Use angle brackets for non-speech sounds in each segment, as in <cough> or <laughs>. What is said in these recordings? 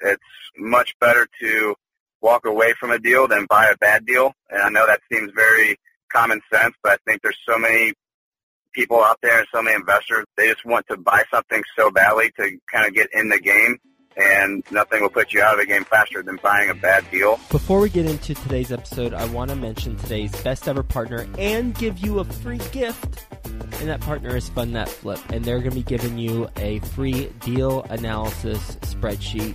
It's much better to walk away from a deal than buy a bad deal. And I know that seems very common sense, but I think there's so many people out there and so many investors, they just want to buy something so badly to kind of get in the game and nothing will put you out of the game faster than buying a bad deal. Before we get into today's episode, I want to mention today's best ever partner and give you a free gift. And that partner is Fund That Flip. And they're going to be giving you a free deal analysis spreadsheet.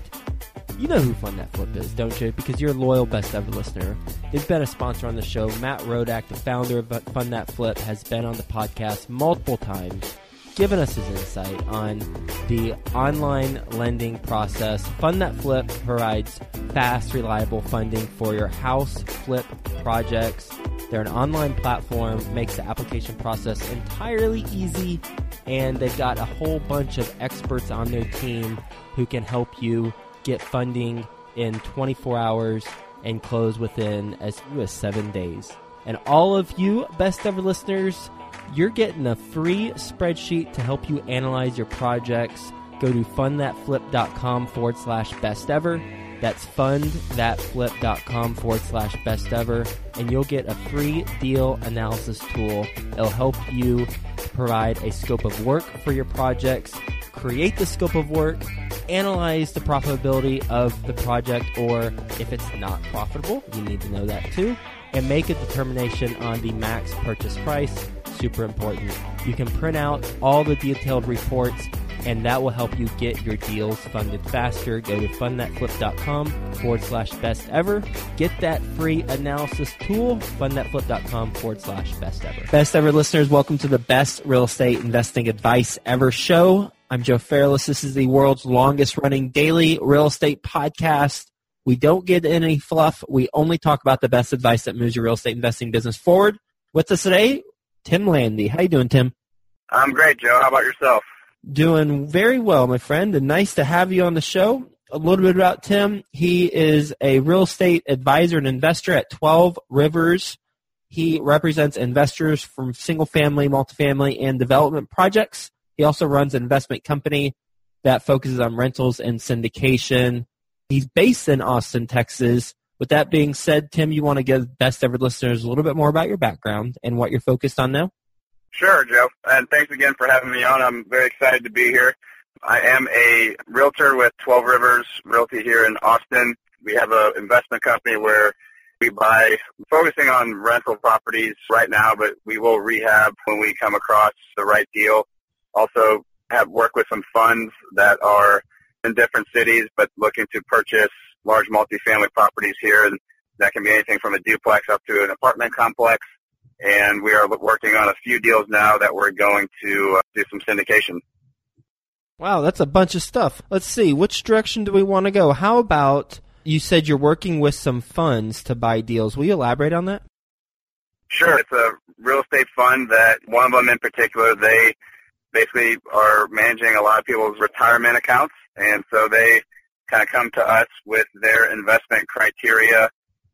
You know who Fund That Flip is, don't you? Because you're a loyal best ever listener. They've been a sponsor on the show. Matt Rodak, the founder of Fund That Flip, has been on the podcast multiple times given us his insight on the online lending process. Fund That Flip provides fast, reliable funding for your house flip projects. They're an online platform, makes the application process entirely easy, and they've got a whole bunch of experts on their team who can help you get funding in 24 hours and close within as few as seven days. And all of you best ever listeners, you're getting a free spreadsheet to help you analyze your projects. Go to fundthatflip.com forward slash best ever. That's fundthatflip.com forward slash best ever. And you'll get a free deal analysis tool. It'll help you provide a scope of work for your projects, create the scope of work, analyze the profitability of the project, or if it's not profitable, you need to know that too, and make a determination on the max purchase price super important. You can print out all the detailed reports and that will help you get your deals funded faster. Go to fundthatflip.com forward slash best ever. Get that free analysis tool, fundthatflip.com forward slash best ever. Best ever listeners, welcome to the best real estate investing advice ever show. I'm Joe Fairless. This is the world's longest running daily real estate podcast. We don't get any fluff. We only talk about the best advice that moves your real estate investing business forward. With us today, Tim Landy. How you doing, Tim? I'm great, Joe. How about yourself? Doing very well, my friend, and nice to have you on the show. A little bit about Tim. He is a real estate advisor and investor at 12 Rivers. He represents investors from single family, multifamily, and development projects. He also runs an investment company that focuses on rentals and syndication. He's based in Austin, Texas, with that being said, Tim, you want to give best ever listeners a little bit more about your background and what you're focused on now? Sure, Joe. And thanks again for having me on. I'm very excited to be here. I am a realtor with 12 Rivers Realty here in Austin. We have an investment company where we buy, focusing on rental properties right now, but we will rehab when we come across the right deal. Also have worked with some funds that are in different cities, but looking to purchase large multifamily properties here, and that can be anything from a duplex up to an apartment complex. And we are working on a few deals now that we're going to uh, do some syndication. Wow, that's a bunch of stuff. Let's see, which direction do we want to go? How about you said you're working with some funds to buy deals. Will you elaborate on that? Sure. It's a real estate fund that one of them in particular, they basically are managing a lot of people's retirement accounts. And so they kind of come to us with their investment criteria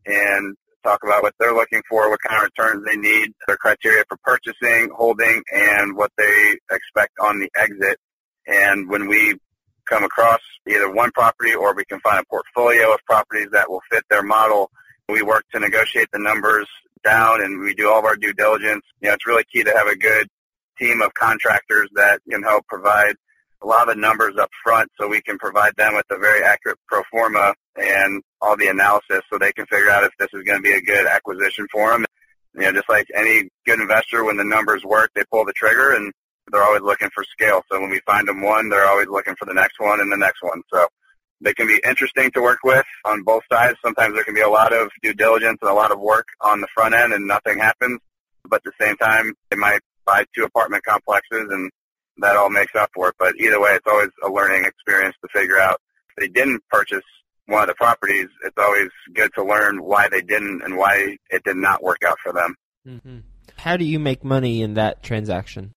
and talk about what they're looking for, what kind of returns they need, their criteria for purchasing, holding, and what they expect on the exit. And when we come across either one property or we can find a portfolio of properties that will fit their model, we work to negotiate the numbers down and we do all of our due diligence. You know, it's really key to have a good team of contractors that can help provide a lot of numbers up front so we can provide them with a very accurate pro forma and all the analysis so they can figure out if this is going to be a good acquisition for them. You know, just like any good investor, when the numbers work, they pull the trigger and they're always looking for scale. So when we find them one, they're always looking for the next one and the next one. So they can be interesting to work with on both sides. Sometimes there can be a lot of due diligence and a lot of work on the front end and nothing happens. But at the same time, they might buy two apartment complexes and that all makes up for it. But either way, it's always a learning experience to figure out if they didn't purchase one of the properties, it's always good to learn why they didn't and why it did not work out for them. Mm-hmm. How do you make money in that transaction?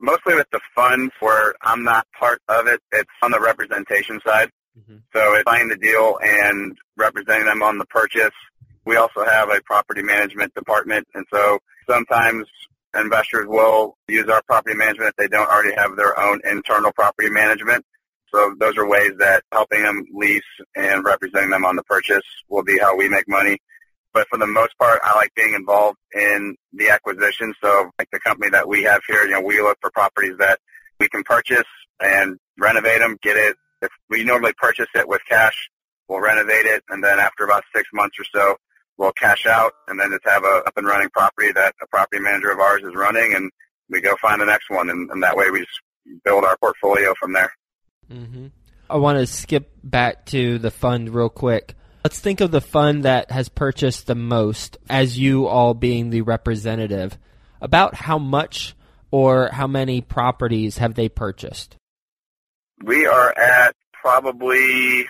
Mostly with the funds where I'm not part of it. It's on the representation side. Mm-hmm. So it's buying the deal and representing them on the purchase. We also have a property management department. And so sometimes investors will use our property management if they don't already have their own internal property management. So those are ways that helping them lease and representing them on the purchase will be how we make money. But for the most part, I like being involved in the acquisition. So like the company that we have here, you know, we look for properties that we can purchase and renovate them, get it. If we normally purchase it with cash, we'll renovate it. And then after about six months or so, we'll cash out and then just have a up and running property that a property manager of ours is running and we go find the next one. And, and that way we just build our portfolio from there. Mm-hmm. I want to skip back to the fund real quick. Let's think of the fund that has purchased the most as you all being the representative. About how much or how many properties have they purchased? We are at probably,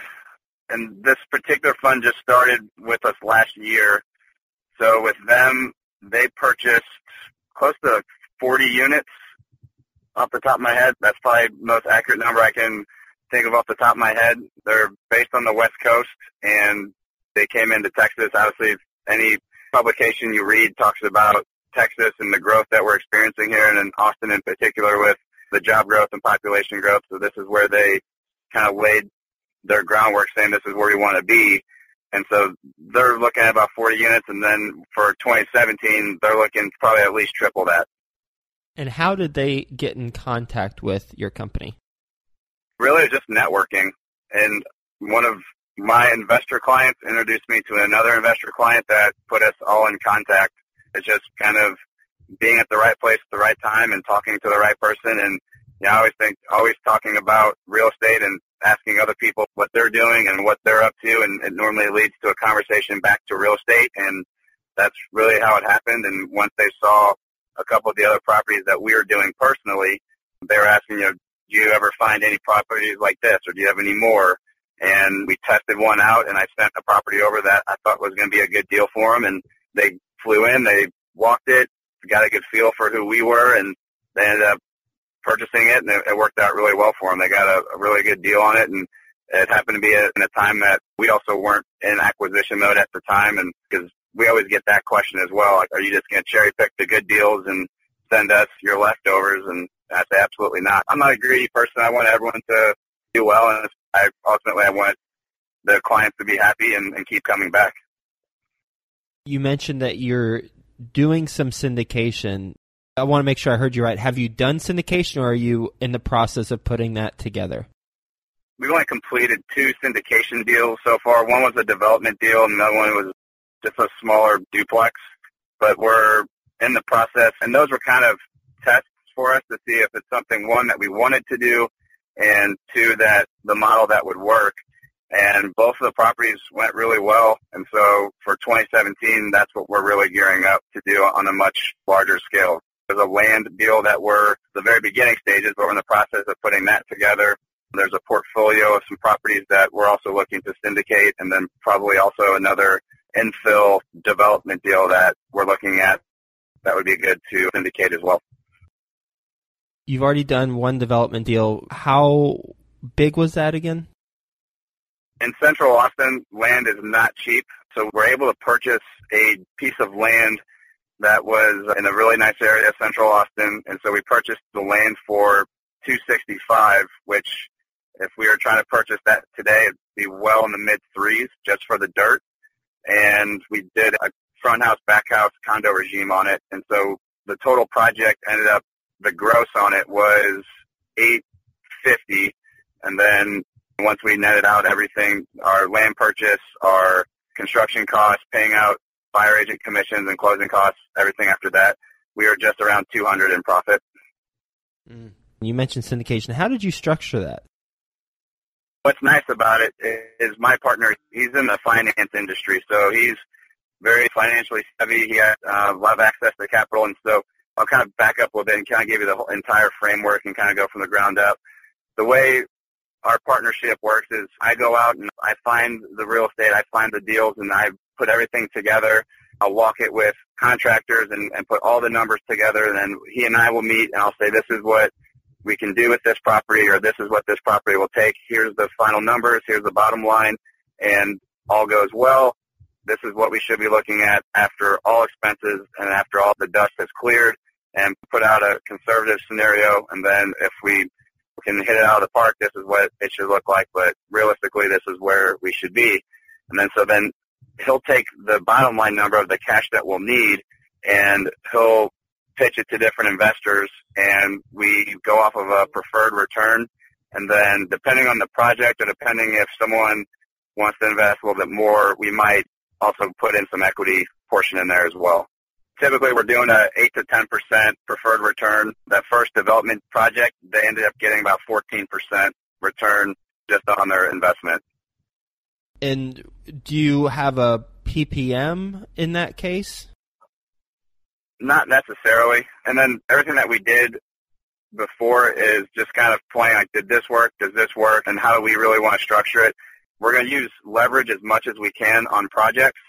and this particular fund just started with us last year. So with them, they purchased close to 40 units off the top of my head. That's probably the most accurate number I can think of off the top of my head. They're based on the West Coast and they came into Texas. Obviously, any publication you read talks about Texas and the growth that we're experiencing here and in Austin in particular with the job growth and population growth. So this is where they kind of laid their groundwork saying this is where we want to be. And so they're looking at about 40 units and then for 2017, they're looking probably at least triple that. And how did they get in contact with your company? Really just networking. And one of my investor clients introduced me to another investor client that put us all in contact. It's just kind of being at the right place at the right time and talking to the right person. And you know, I always think, always talking about real estate and asking other people what they're doing and what they're up to. And it normally leads to a conversation back to real estate. And that's really how it happened. And once they saw a couple of the other properties that we were doing personally, they were asking, you know, do you ever find any properties like this or do you have any more? And we tested one out and I sent a property over that I thought was going to be a good deal for them. And they flew in, they walked it, got a good feel for who we were and they ended up purchasing it and it, it worked out really well for them. They got a, a really good deal on it and it happened to be a, in a time that we also weren't in acquisition mode at the time and because we always get that question as well. Like, are you just going to cherry pick the good deals and send us your leftovers? And I say absolutely not. I'm not a greedy person. I want everyone to do well, and I ultimately I want the clients to be happy and, and keep coming back. You mentioned that you're doing some syndication. I want to make sure I heard you right. Have you done syndication, or are you in the process of putting that together? We've only completed two syndication deals so far. One was a development deal, and another one was just a smaller duplex. But we're in the process, and those were kind of tests for us to see if it's something one that we wanted to do, and two that the model that would work. And both of the properties went really well, and so for 2017, that's what we're really gearing up to do on a much larger scale. There's a land deal that we're the very beginning stages, but we're in the process of putting that together. There's a portfolio of some properties that we're also looking to syndicate, and then probably also another infill development deal that we're looking at that would be good to syndicate as well. You've already done one development deal. How big was that again? In central Austin, land is not cheap, so we're able to purchase a piece of land that was in a really nice area, central Austin, and so we purchased the land for 265, which if we were trying to purchase that today, it'd be well in the mid threes just for the dirt and we did a front house, back house condo regime on it. And so the total project ended up, the gross on it was 850. And then once we netted out everything, our land purchase, our construction costs, paying out buyer agent commissions and closing costs, everything after that, we were just around 200 in profit. Mm. You mentioned syndication. How did you structure that? what's nice about it is my partner, he's in the finance industry, so he's very financially savvy. He has uh, a lot of access to capital, and so I'll kind of back up a little bit and kind of give you the whole entire framework and kind of go from the ground up. The way our partnership works is I go out and I find the real estate, I find the deals, and I put everything together. I'll walk it with contractors and, and put all the numbers together, and then he and I will meet, and I'll say, this is what we can do with this property or this is what this property will take. Here's the final numbers. Here's the bottom line. And all goes well. This is what we should be looking at after all expenses and after all the dust has cleared and put out a conservative scenario. And then if we can hit it out of the park. This is what it should look like, but realistically, this is where we should be. And then so then he'll take the bottom line number of the cash that we'll need and he'll pitch it to different investors and we go off of a preferred return. And then depending on the project or depending if someone wants to invest a little bit more, we might also put in some equity portion in there as well. Typically, we're doing a 8 to 10% preferred return. That first development project, they ended up getting about 14% return just on their investment. And do you have a PPM in that case? Not necessarily. And then everything that we did before is just kind of playing like, did this work? Does this work? And how do we really want to structure it? We're going to use leverage as much as we can on projects.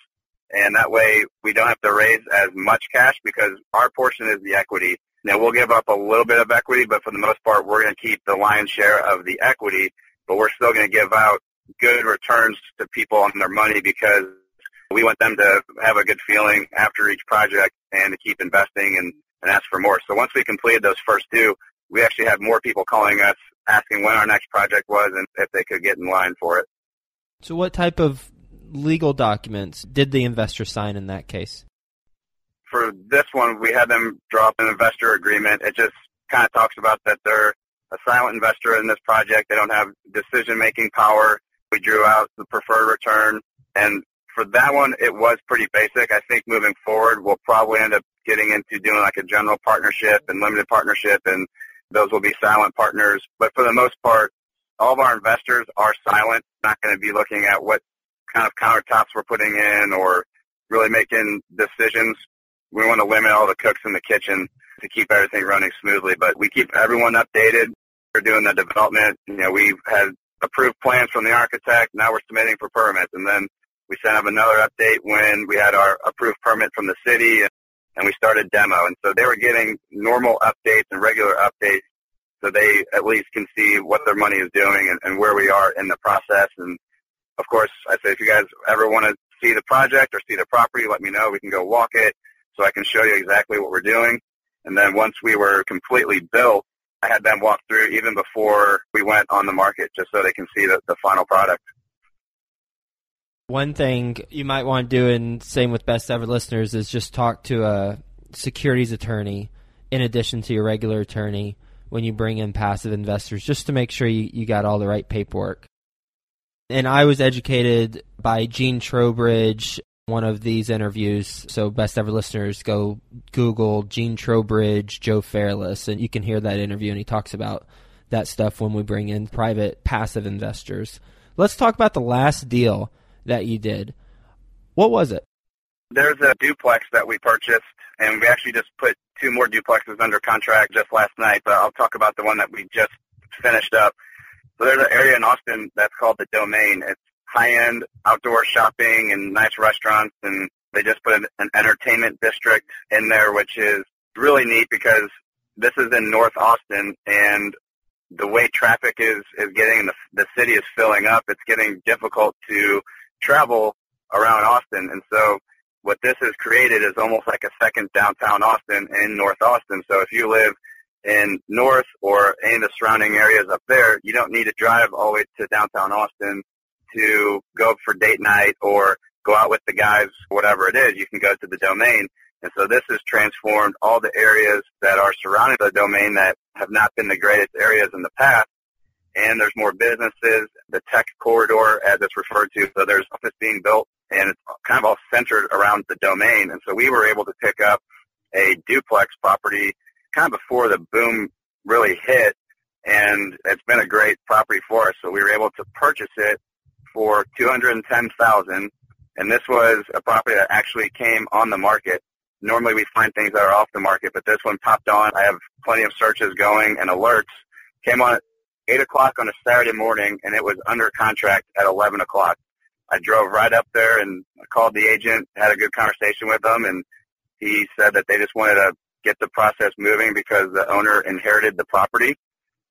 And that way we don't have to raise as much cash because our portion is the equity. Now we'll give up a little bit of equity, but for the most part, we're going to keep the lion's share of the equity, but we're still going to give out good returns to people on their money because we want them to have a good feeling after each project and to keep investing and, and ask for more. So once we completed those first two, we actually had more people calling us asking when our next project was and if they could get in line for it. So what type of legal documents did the investor sign in that case? For this one, we had them draw up an investor agreement. It just kind of talks about that they're a silent investor in this project. They don't have decision-making power. We drew out the preferred return. And for that one, it was pretty basic. I think moving forward, we'll probably end up getting into doing like a general partnership and limited partnership, and those will be silent partners. But for the most part, all of our investors are silent, not going to be looking at what kind of countertops we're putting in or really making decisions. We want to limit all the cooks in the kitchen to keep everything running smoothly, but we keep everyone updated. We're doing the development. You know, we've had approved plans from the architect. Now we're submitting for permits. And then we sent up another update when we had our approved permit from the city and we started demo. And so they were getting normal updates and regular updates so they at least can see what their money is doing and, and where we are in the process. And of course, I say if you guys ever want to see the project or see the property, let me know. We can go walk it so I can show you exactly what we're doing. And then once we were completely built, I had them walk through even before we went on the market just so they can see the, the final product. One thing you might want to do, and same with best ever listeners, is just talk to a securities attorney in addition to your regular attorney when you bring in passive investors, just to make sure you, you got all the right paperwork. And I was educated by Gene Trowbridge one of these interviews. So, best ever listeners, go Google Gene Trowbridge, Joe Fairless, and you can hear that interview. And he talks about that stuff when we bring in private passive investors. Let's talk about the last deal that you did. What was it? There's a duplex that we purchased, and we actually just put two more duplexes under contract just last night. But I'll talk about the one that we just finished up. So there's an area in Austin that's called the Domain. It's high-end outdoor shopping and nice restaurants, and they just put an, an entertainment district in there, which is really neat because this is in North Austin, and the way traffic is is getting, the, the city is filling up. It's getting difficult to travel around Austin, and so what this has created is almost like a second downtown Austin in North Austin. So if you live in North or of the surrounding areas up there, you don't need to drive all the way to downtown Austin to go for date night or go out with the guys, whatever it is, you can go to the domain. And so this has transformed all the areas that are surrounding the domain that have not been the greatest areas in the past. And there's more businesses, the tech corridor as it's referred to. So there's office being built and it's kind of all centered around the domain. And so we were able to pick up a duplex property kind of before the boom really hit. And it's been a great property for us. So we were able to purchase it for two hundred and ten thousand, and this was a property that actually came on the market. Normally we find things that are off the market, but this one popped on. I have plenty of searches going and alerts. Came on at eight o'clock on a Saturday morning, and it was under contract at eleven o'clock. I drove right up there and called the agent, had a good conversation with them, and he said that they just wanted to get the process moving because the owner inherited the property,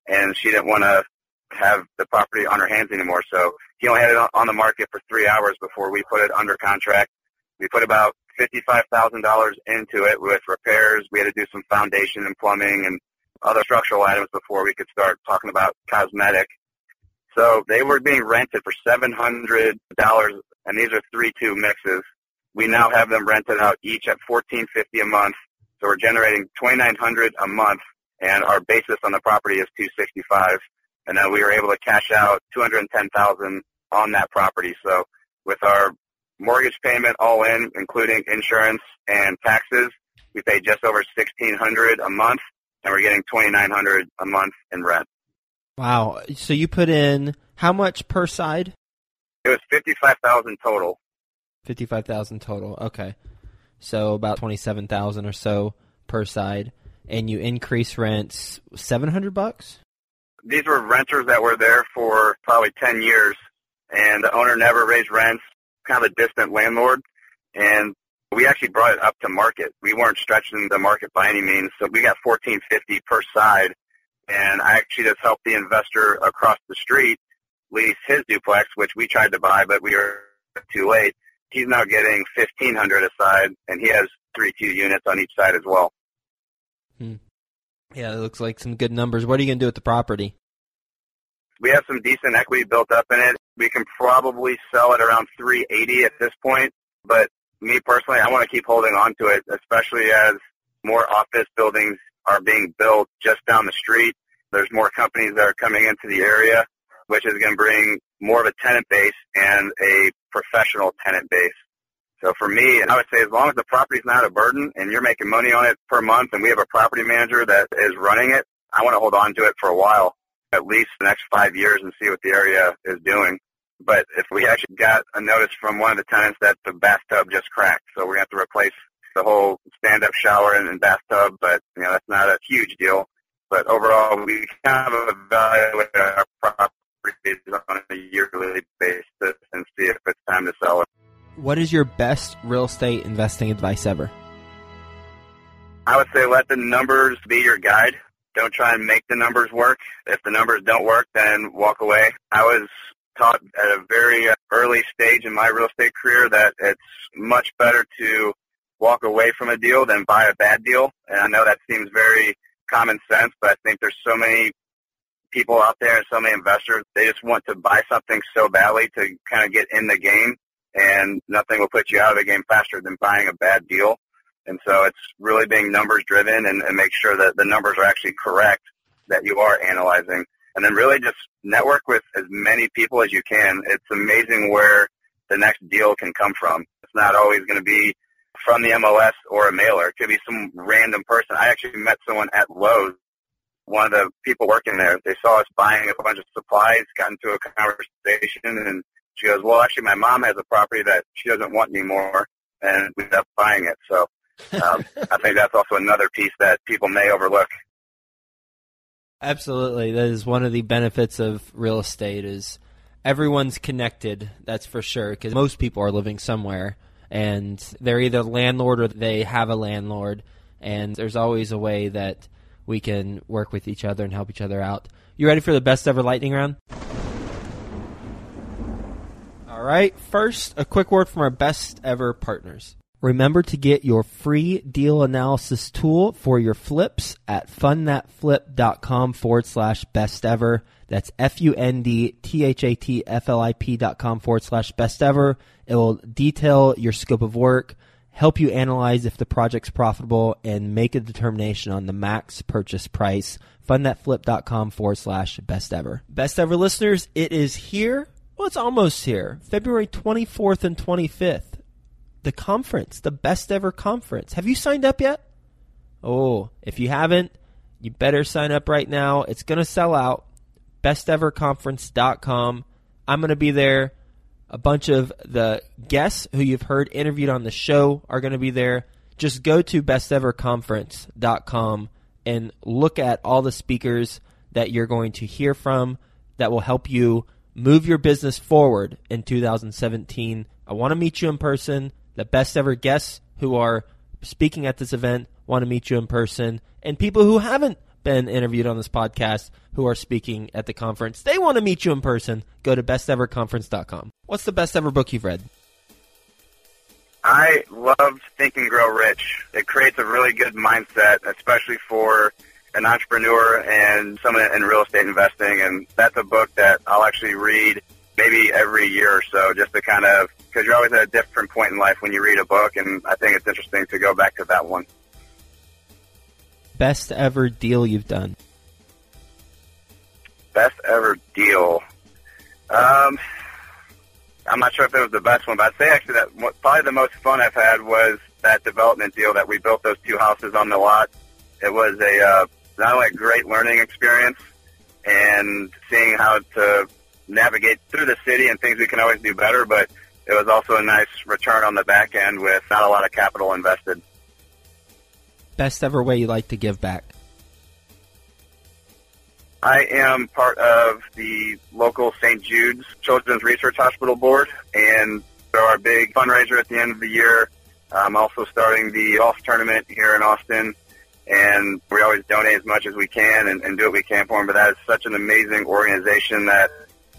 and she didn't want to have the property on her hands anymore. So he only had it on the market for three hours before we put it under contract. We put about $55,000 into it with repairs. We had to do some foundation and plumbing and other structural items before we could start talking about cosmetic. So they were being rented for $700 and these are 3-2 mixes. We now have them rented out each at $14.50 a month. So we're generating 2,900 a month and our basis on the property is 265 and then we were able to cash out 210,000 on that property. So with our mortgage payment all in, including insurance and taxes, we pay just over 1600 a month and we're getting 2900 a month in rent. Wow. So you put in how much per side? It was 55,000 total. 55,000 total. Okay. So about 27,000 or so per side and you increase rents 700 bucks? These were renters that were there for probably 10 years and the owner never raised rents, kind of a distant landlord and we actually brought it up to market. We weren't stretching the market by any means, so we got 1450 per side and I actually just helped the investor across the street lease his duplex, which we tried to buy, but we were too late. He's now getting 1500 a side and he has three two units on each side as well. Yeah, it looks like some good numbers. What are you going to do with the property? We have some decent equity built up in it. We can probably sell it around 380 at this point, but me personally, I want to keep holding on to it, especially as more office buildings are being built just down the street. There's more companies that are coming into the area, which is going to bring more of a tenant base and a professional tenant base. So for me, I would say as long as the property's not a burden and you're making money on it per month and we have a property manager that is running it, I want to hold on to it for a while, at least the next five years and see what the area is doing. But if we actually got a notice from one of the tenants that the bathtub just cracked, so to have to replace the whole stand-up shower and, and bathtub, but, you know, that's not a huge deal. But overall, we kind of evaluate our properties on a yearly basis and see if it's time to sell it. What is your best real estate investing advice ever? I would say let the numbers be your guide. Don't try and make the numbers work. If the numbers don't work, then walk away. I was taught at a very early stage in my real estate career that it's much better to walk away from a deal than buy a bad deal. And I know that seems very common sense, but I think there's so many people out there and so many investors, they just want to buy something so badly to kind of get in the game and nothing will put you out of the game faster than buying a bad deal. And so it's really being numbers driven and, and make sure that the numbers are actually correct that you are analyzing. And then really just network with as many people as you can. It's amazing where the next deal can come from. It's not always going to be from the MLS or a mailer. It could be some random person. I actually met someone at Lowe's. One of the people working there, they saw us buying a bunch of supplies, got into a conversation, and she goes, well, actually, my mom has a property that she doesn't want anymore, and we ended up buying it. So um, <laughs> I think that's also another piece that people may overlook. Absolutely, that is one of the benefits of real estate is everyone's connected. That's for sure because most people are living somewhere, and they're either landlord or they have a landlord, and there's always a way that we can work with each other and help each other out. You ready for the best ever lightning round? Right. First, a quick word from our best ever partners. Remember to get your free deal analysis tool for your flips at fundthatflip.com forward slash best ever. That's F U N D T H A T F L I P dot com forward slash best ever. It will detail your scope of work, help you analyze if the project's profitable, and make a determination on the max purchase price. Fundthatflip.com forward slash best ever. Best ever listeners, it is here. Well, it's almost here. February 24th and 25th the conference, the best ever conference. Have you signed up yet? Oh, if you haven't, you better sign up right now. It's going to sell out. Besteverconference.com. I'm going to be there. A bunch of the guests who you've heard interviewed on the show are going to be there. Just go to besteverconference.com and look at all the speakers that you're going to hear from that will help you move your business forward in 2017. I want to meet you in person the best ever guests who are speaking at this event want to meet you in person, and people who haven't been interviewed on this podcast who are speaking at the conference, they want to meet you in person. Go to besteverconference.com. What's the best ever book you've read? I love Think and Grow Rich. It creates a really good mindset, especially for an entrepreneur and someone in real estate investing, and that's a book that I'll actually read maybe every year or so, just to kind of because you're always at a different point in life when you read a book, and I think it's interesting to go back to that one. Best ever deal you've done? Best ever deal. Um, I'm not sure if it was the best one, but I'd say actually that probably the most fun I've had was that development deal that we built those two houses on the lot. It was a uh, not only a great learning experience and seeing how to navigate through the city and things we can always do better, but it was also a nice return on the back end with not a lot of capital invested. Best ever way you like to give back? I am part of the local St. Jude's Children's Research Hospital Board, and they're our big fundraiser at the end of the year. I'm also starting the golf tournament here in Austin, and we always donate as much as we can and, and do what we can for them. But that is such an amazing organization that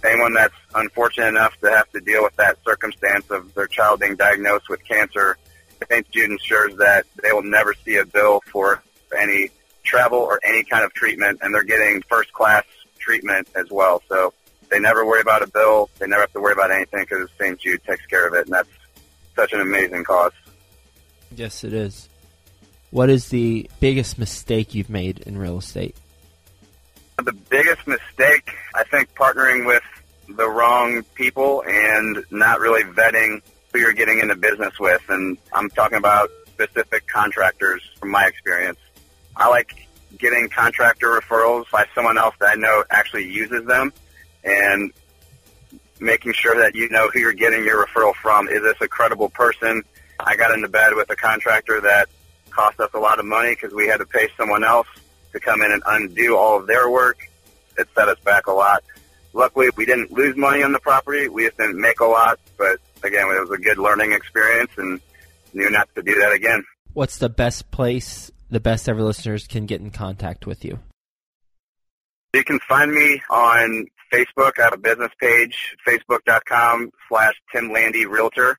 anyone that's unfortunate enough to have to deal with that circumstance of their child being diagnosed with cancer, St. Jude ensures that they will never see a bill for any travel or any kind of treatment, and they're getting first class treatment as well. So they never worry about a bill. They never have to worry about anything because St. Jude takes care of it, and that's such an amazing cause. Yes, it is. What is the biggest mistake you've made in real estate? The biggest mistake, I think, partnering with the wrong people and not really vetting who you're getting into business with. And I'm talking about specific contractors from my experience. I like getting contractor referrals by someone else that I know actually uses them and making sure that you know who you're getting your referral from. Is this a credible person? I got into bed with a contractor that cost us a lot of money because we had to pay someone else to come in and undo all of their work. It set us back a lot. Luckily, we didn't lose money on the property. We just didn't make a lot, but again, it was a good learning experience and knew not to do that again. What's the best place the best ever listeners can get in contact with you? You can find me on Facebook. I have a business page, facebook.com slash Tim Landy Realtor.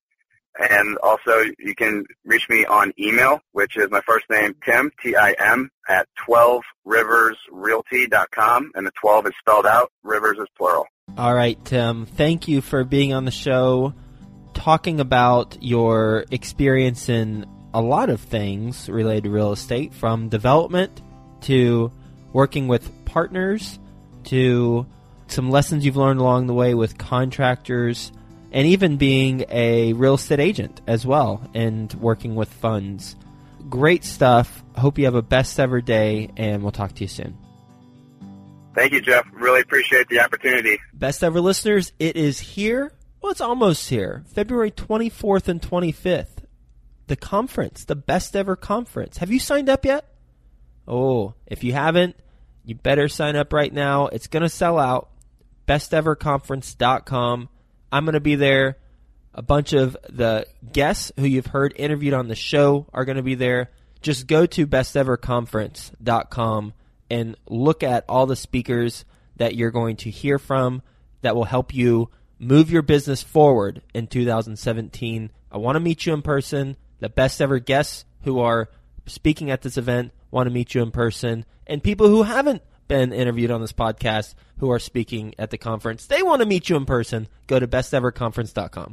And also you can reach me on email, which is my first name, Tim, T-I-M, at 12riversrealty.com. And the 12 is spelled out. Rivers is plural. All right, Tim. Thank you for being on the show, talking about your experience in a lot of things related to real estate, from development to working with partners to some lessons you've learned along the way with contractors and even being a real estate agent as well and working with funds. Great stuff. Hope you have a best ever day, and we'll talk to you soon. Thank you, Jeff. Really appreciate the opportunity. Best ever listeners, it is here. Well, it's almost here. February 24th and 25th the conference, the best ever conference. Have you signed up yet? Oh, if you haven't, you better sign up right now. It's going to sell out. Besteverconference.com. I'm going to be there. A bunch of the guests who you've heard interviewed on the show are going to be there. Just go to besteverconference.com and look at all the speakers that you're going to hear from that will help you move your business forward in 2017. I want to meet you in person the best ever guests who are speaking at this event want to meet you in person, and people who haven't been interviewed on this podcast who are speaking at the conference, they want to meet you in person. Go to besteverconference.com.